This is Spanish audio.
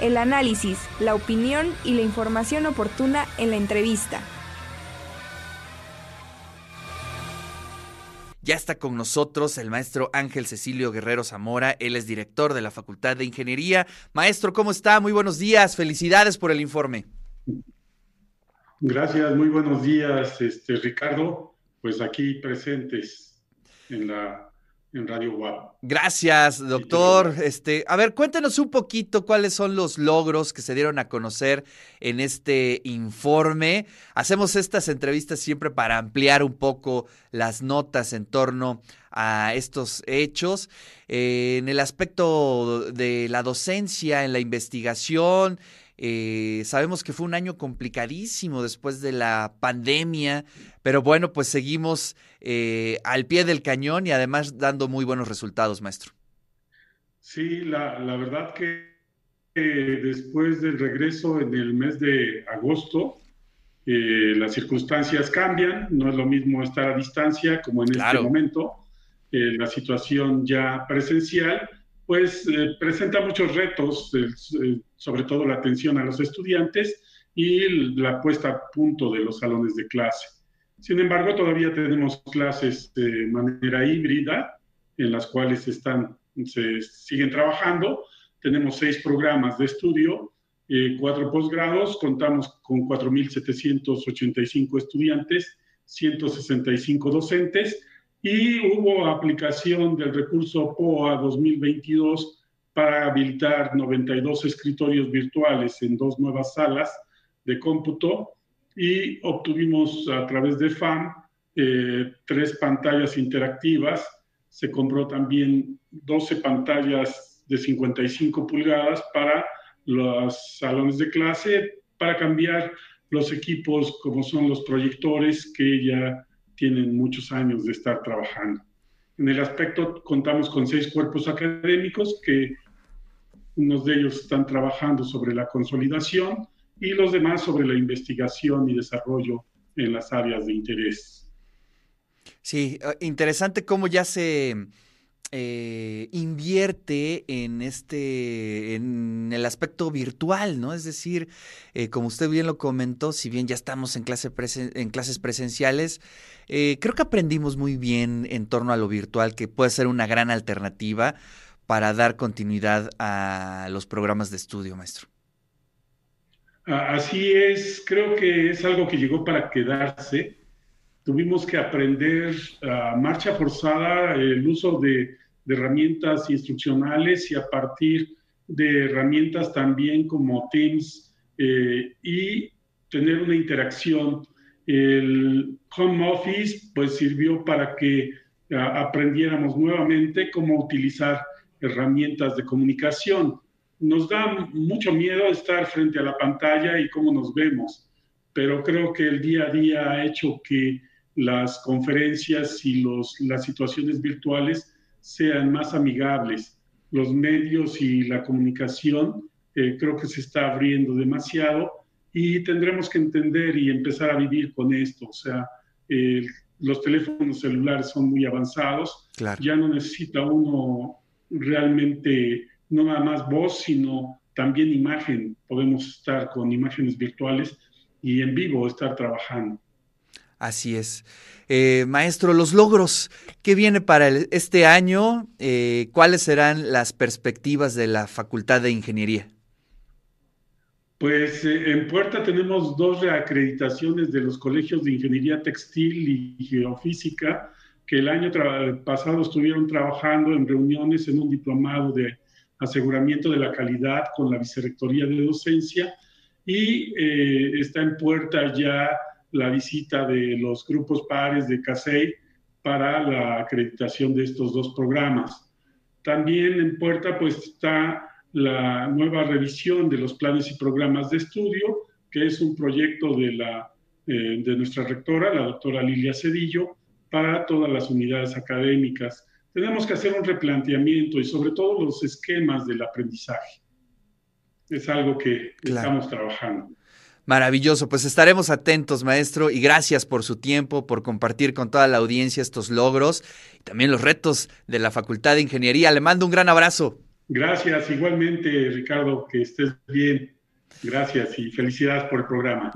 el análisis, la opinión y la información oportuna en la entrevista. Ya está con nosotros el maestro Ángel Cecilio Guerrero Zamora. Él es director de la Facultad de Ingeniería. Maestro, ¿cómo está? Muy buenos días. Felicidades por el informe. Gracias, muy buenos días, este, Ricardo. Pues aquí presentes en la en Radio WAP. Gracias, doctor. Este, a ver, cuéntenos un poquito cuáles son los logros que se dieron a conocer en este informe. Hacemos estas entrevistas siempre para ampliar un poco las notas en torno a estos hechos. Eh, en el aspecto de la docencia, en la investigación, eh, sabemos que fue un año complicadísimo después de la pandemia, pero bueno, pues seguimos eh, al pie del cañón y además dando muy buenos resultados, maestro. Sí, la, verdad que después del regreso en el mes de agosto, eh, las circunstancias cambian, no es lo mismo estar a distancia como en este momento, la situación ya presencial pues eh, presenta muchos retos, sobre todo la atención a los estudiantes y la puesta a punto de los salones de clase. Sin embargo, todavía tenemos clases de manera híbrida, en las cuales están, se siguen trabajando. Tenemos seis programas de estudio, eh, cuatro posgrados, contamos con 4.785 estudiantes, 165 docentes y hubo aplicación del recurso POA 2022 para habilitar 92 escritorios virtuales en dos nuevas salas de cómputo y obtuvimos a través de FAM eh, tres pantallas interactivas. Se compró también 12 pantallas de 55 pulgadas para los salones de clase, para cambiar los equipos como son los proyectores que ya tienen muchos años de estar trabajando. En el aspecto contamos con seis cuerpos académicos que unos de ellos están trabajando sobre la consolidación y los demás sobre la investigación y desarrollo en las áreas de interés. Sí, eh, interesante cómo ya se eh, invierte en este, en el aspecto virtual, ¿no? Es decir, eh, como usted bien lo comentó, si bien ya estamos en, clase en clases presenciales, creo que aprendimos muy bien en torno a lo virtual, que puede ser una gran alternativa para dar continuidad a los programas de estudio, maestro. Así es, creo que es algo que llegó para quedarse tuvimos que aprender a marcha forzada el uso de, herramientas instruccionales y a partir de herramientas también como Teams eh, y tener una interacción. El home office pues sirvió para que aprendiéramos nuevamente cómo utilizar herramientas de comunicación. Nos da mucho miedo estar frente a la pantalla y cómo nos vemos, pero creo que el día a día ha hecho que las conferencias y los, las situaciones virtuales sean más amigables. Los medios y la comunicación eh, creo que se está abriendo demasiado y tendremos que entender y empezar a vivir con esto. O sea, los teléfonos celulares son muy avanzados. Ya no necesita uno realmente, no nada más voz, sino también imagen. Podemos estar con imágenes virtuales y en vivo estar trabajando. Así es. Eh, maestro, los logros, ¿qué viene para este año? Eh, ¿Cuáles serán las perspectivas de la Facultad de Ingeniería? Pues eh, en Puerta tenemos dos reacreditaciones de los colegios de Ingeniería Textil y Geofísica que el año pasado estuvieron trabajando en reuniones en un diplomado de aseguramiento de la calidad con la Vicerrectoría de Docencia y está en Puerta ya la visita de los grupos pares de CASEI para la acreditación de estos dos programas. También en puerta pues está la nueva revisión de los planes y programas de estudio, que es un proyecto de, la, eh, de nuestra rectora, la doctora Lilia Cedillo, para todas las unidades académicas. Tenemos que hacer un replanteamiento y sobre todo los esquemas del aprendizaje. Es algo que estamos trabajando. Maravilloso, pues estaremos atentos, maestro, y gracias por su tiempo, por compartir con toda la audiencia estos logros y también los retos de la Facultad de Ingeniería. Le mando un gran abrazo. Gracias, igualmente, Ricardo, que estés bien. Gracias y felicidades por el programa.